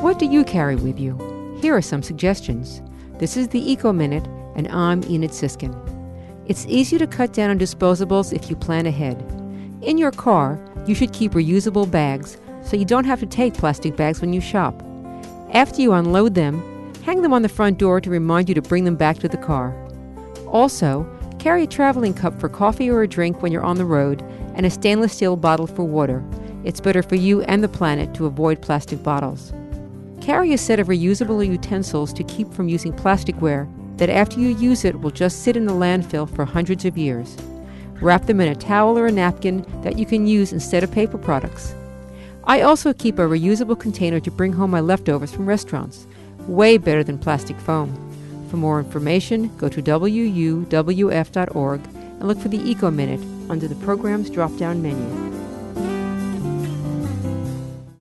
What do you carry with you? Here are some suggestions. This is the Eco Minute, and I'm Enid Sisskin. It's easy to cut down on disposables if you plan ahead. In your car, you should keep reusable bags so you don't have to take plastic bags when you shop. After you unload them, hang them on the front door to remind you to bring them back to the car. Also, carry a traveling cup for coffee or a drink when you're on the road and a stainless steel bottle for water. It's better for you and the planet to avoid plastic bottles. Carry a set of reusable utensils to keep from using plasticware that after you use it will just sit in the landfill for hundreds of years. Wrap them in a towel or a napkin that you can use instead of paper products. I also keep a reusable container to bring home my leftovers from restaurants. Way better than plastic foam. For more information, go to wuwf.org and look for the Eco Minute under the program's drop down menu.